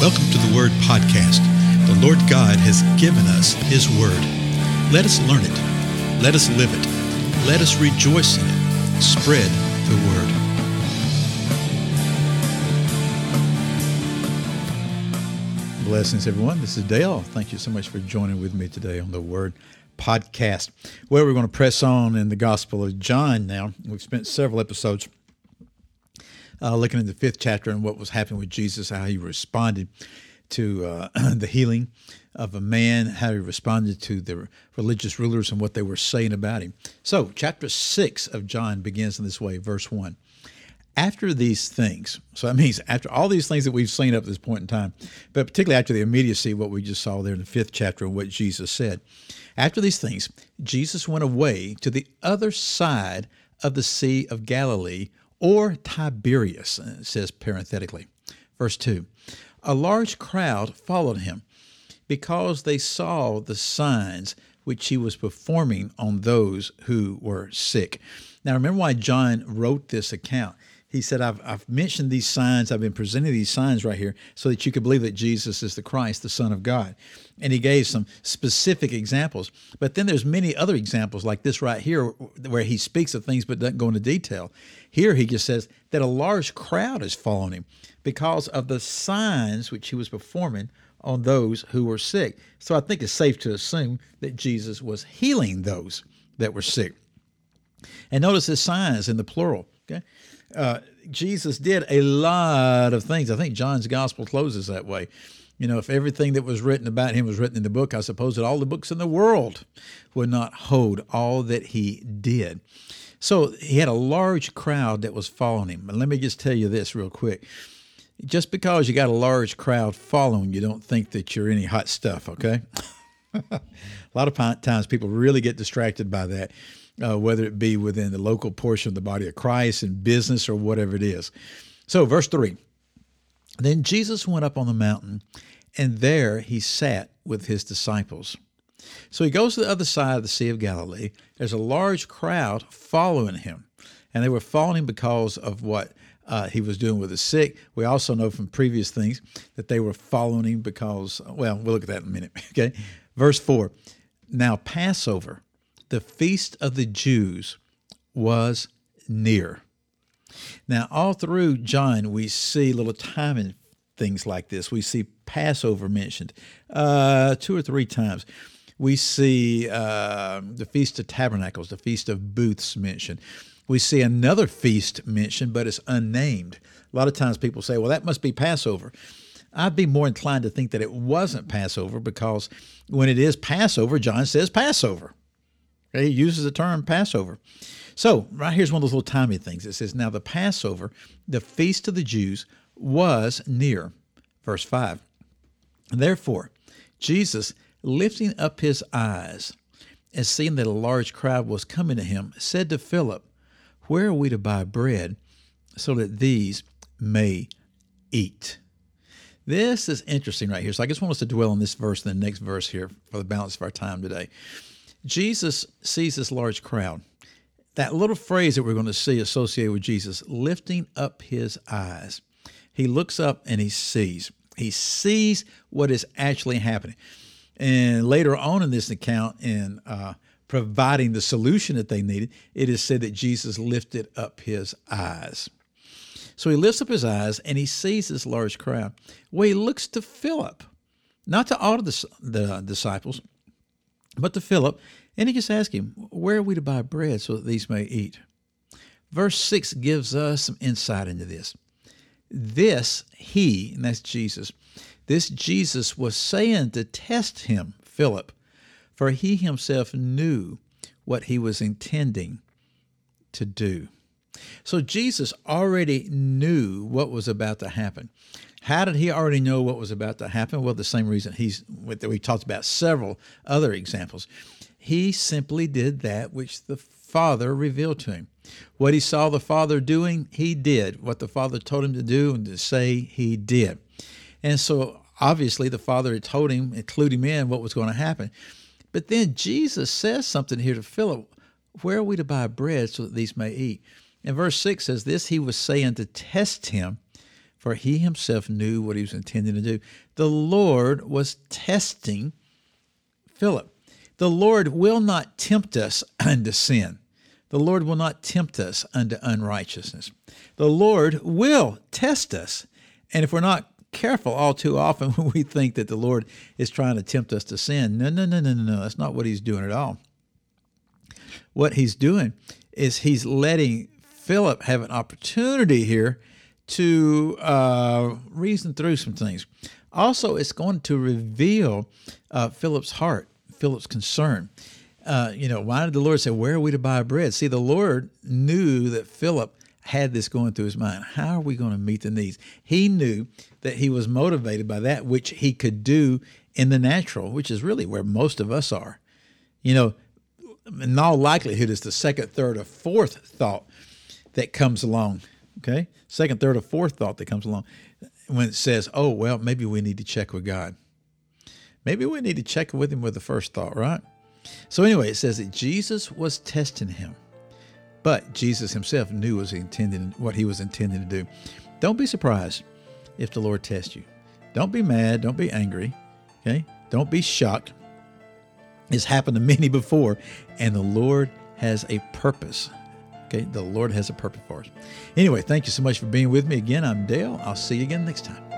Welcome to the Word Podcast. The Lord God has given us His Word. Let us learn it. Let us live it. Let us rejoice in it. Spread the Word. Blessings, everyone. This is Dale. Thank you so much for joining with me today on the Word Podcast. Well, we're going to press on in the Gospel of John now. We've spent several episodes uh, looking at the fifth chapter and what was happening with Jesus, how he responded to uh, the healing of a man, how he responded to the religious rulers and what they were saying about him. So, chapter six of John begins in this way, verse one. After these things, so that means after all these things that we've seen up to this point in time, but particularly after the immediacy, what we just saw there in the fifth chapter of what Jesus said. After these things, Jesus went away to the other side of the Sea of Galilee or Tiberias, it says parenthetically. Verse 2 A large crowd followed him because they saw the signs which he was performing on those who were sick. Now, remember why John wrote this account he said, I've, I've mentioned these signs, I've been presenting these signs right here so that you could believe that Jesus is the Christ, the Son of God. And he gave some specific examples. But then there's many other examples like this right here where he speaks of things but doesn't go into detail. Here he just says that a large crowd is following him because of the signs which he was performing on those who were sick. So I think it's safe to assume that Jesus was healing those that were sick. And notice the signs in the plural. Okay. Uh, Jesus did a lot of things. I think John's gospel closes that way. You know, if everything that was written about him was written in the book, I suppose that all the books in the world would not hold all that he did. So he had a large crowd that was following him. And let me just tell you this real quick. Just because you got a large crowd following you, don't think that you're any hot stuff, okay? a lot of times people really get distracted by that uh, whether it be within the local portion of the body of Christ in business or whatever it is. So, verse 3 Then Jesus went up on the mountain, and there he sat with his disciples. So he goes to the other side of the Sea of Galilee. There's a large crowd following him, and they were following him because of what uh, he was doing with the sick. We also know from previous things that they were following him because, well, we'll look at that in a minute. Okay. Verse 4 Now, Passover the feast of the Jews was near. Now, all through John, we see little timing things like this. We see Passover mentioned uh, two or three times. We see uh, the Feast of Tabernacles, the Feast of Booths mentioned. We see another feast mentioned, but it's unnamed. A lot of times people say, well, that must be Passover. I'd be more inclined to think that it wasn't Passover because when it is Passover, John says Passover. Okay, he uses the term Passover. So, right here's one of those little timey things. It says, Now the Passover, the feast of the Jews, was near. Verse 5. Therefore, Jesus, lifting up his eyes and seeing that a large crowd was coming to him, said to Philip, Where are we to buy bread so that these may eat? This is interesting right here. So I just want us to dwell on this verse and the next verse here for the balance of our time today. Jesus sees this large crowd. That little phrase that we're going to see associated with Jesus, lifting up his eyes. He looks up and he sees. He sees what is actually happening. And later on in this account, in uh, providing the solution that they needed, it is said that Jesus lifted up his eyes. So he lifts up his eyes and he sees this large crowd. Well, he looks to Philip, not to all of the, the disciples, but to Philip, and he just asks him, Where are we to buy bread so that these may eat? Verse 6 gives us some insight into this. This, he, and that's Jesus, this Jesus was saying to test him, Philip, for he himself knew what he was intending to do. So Jesus already knew what was about to happen. How did he already know what was about to happen? Well, the same reason he's that we talked about several other examples. He simply did that which the Father revealed to him. What he saw the Father doing, he did. What the Father told him to do and to say, he did. And so obviously the Father had told him, including him in what was going to happen. But then Jesus says something here to Philip Where are we to buy bread so that these may eat? And verse 6 says this He was saying to test him for he himself knew what he was intending to do. The Lord was testing Philip. The Lord will not tempt us unto sin. The Lord will not tempt us unto unrighteousness. The Lord will test us. And if we're not careful all too often when we think that the Lord is trying to tempt us to sin. No, no, no, no, no, no. That's not what he's doing at all. What he's doing is he's letting Philip have an opportunity here to uh, reason through some things. Also, it's going to reveal uh, Philip's heart, Philip's concern. Uh, you know, why did the Lord say, Where are we to buy bread? See, the Lord knew that Philip had this going through his mind. How are we going to meet the needs? He knew that he was motivated by that which he could do in the natural, which is really where most of us are. You know, in all likelihood, it's the second, third, or fourth thought that comes along. Okay? Second, third, or fourth thought that comes along when it says, oh, well, maybe we need to check with God. Maybe we need to check with him with the first thought, right? So, anyway, it says that Jesus was testing him. But Jesus himself knew was intending, what he was intending to do. Don't be surprised if the Lord tests you. Don't be mad. Don't be angry. Okay? Don't be shocked. It's happened to many before, and the Lord has a purpose. Okay? The Lord has a purpose for us. Anyway, thank you so much for being with me again. I'm Dale. I'll see you again next time.